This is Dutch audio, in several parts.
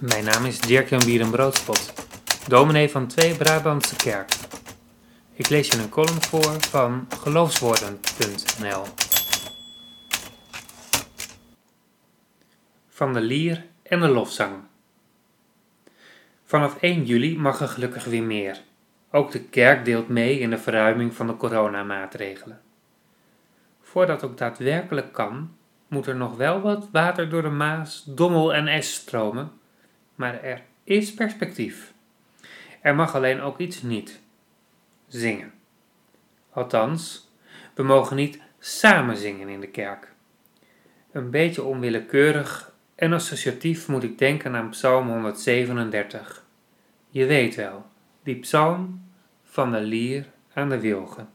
Mijn naam is Dirk-Jan Bierenbroodspot, dominee van Twee Brabantse Kerk. Ik lees je een column voor van geloofswoorden.nl. Van de lier en de lofzang. Vanaf 1 juli mag er gelukkig weer meer. Ook de kerk deelt mee in de verruiming van de coronamaatregelen. Voordat ook daadwerkelijk kan, moet er nog wel wat water door de Maas, Dommel en Es stromen, maar er is perspectief. Er mag alleen ook iets niet: zingen. Althans, we mogen niet samen zingen in de kerk. Een beetje onwillekeurig en associatief moet ik denken aan Psalm 137. Je weet wel, die psalm van de lier aan de wilgen.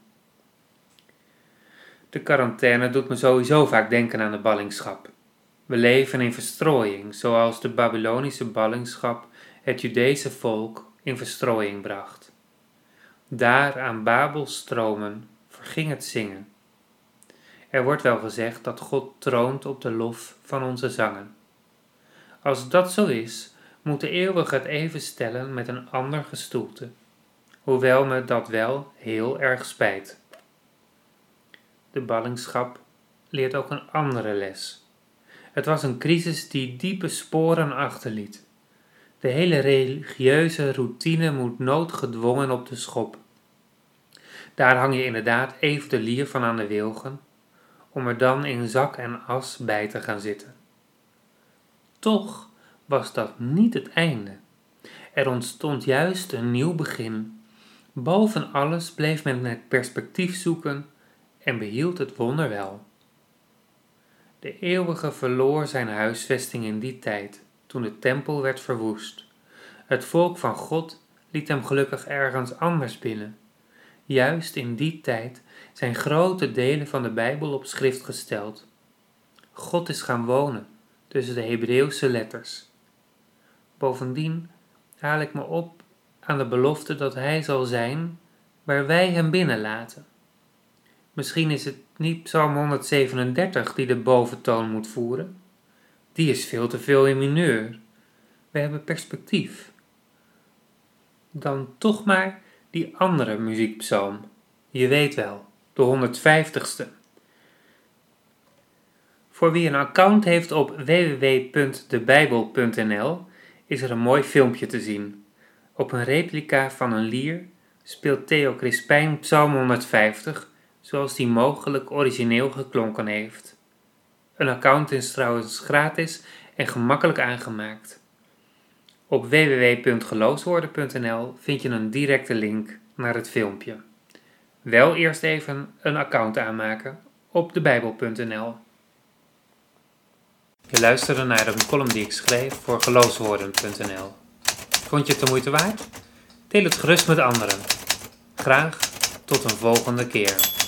De quarantaine doet me sowieso vaak denken aan de ballingschap. We leven in verstrooiing, zoals de Babylonische ballingschap het Judese volk in verstrooiing bracht. Daar aan Babelstromen verging het zingen. Er wordt wel gezegd dat God troont op de lof van onze zangen. Als dat zo is, moet de eeuwige het even stellen met een ander gestoelte, hoewel me dat wel heel erg spijt. De ballingschap leert ook een andere les. Het was een crisis die diepe sporen achterliet. De hele religieuze routine moet noodgedwongen op de schop. Daar hang je inderdaad even de lier van aan de wilgen, om er dan in zak en as bij te gaan zitten. Toch was dat niet het einde. Er ontstond juist een nieuw begin. Boven alles bleef men het perspectief zoeken en behield het wonder wel. De eeuwige verloor zijn huisvesting in die tijd, toen de tempel werd verwoest. Het volk van God liet hem gelukkig ergens anders binnen. Juist in die tijd zijn grote delen van de Bijbel op schrift gesteld. God is gaan wonen tussen de Hebreeuwse letters. Bovendien haal ik me op aan de belofte dat Hij zal zijn waar wij Hem binnenlaten. Misschien is het niet Psalm 137 die de boventoon moet voeren. Die is veel te veel in mineur. We hebben perspectief. Dan toch maar die andere muziekpsalm. Je weet wel, de 150ste. Voor wie een account heeft op www.debijbel.nl is er een mooi filmpje te zien. Op een replica van een lier speelt Theo Crispijn Psalm 150 zoals die mogelijk origineel geklonken heeft. Een account is trouwens gratis en gemakkelijk aangemaakt. Op www.geloofswoorden.nl vind je een directe link naar het filmpje. Wel eerst even een account aanmaken op debijbel.nl. Je luisterde naar een column die ik schreef voor geloofswoorden.nl. Vond je het de moeite waard? Deel het gerust met anderen. Graag tot een volgende keer.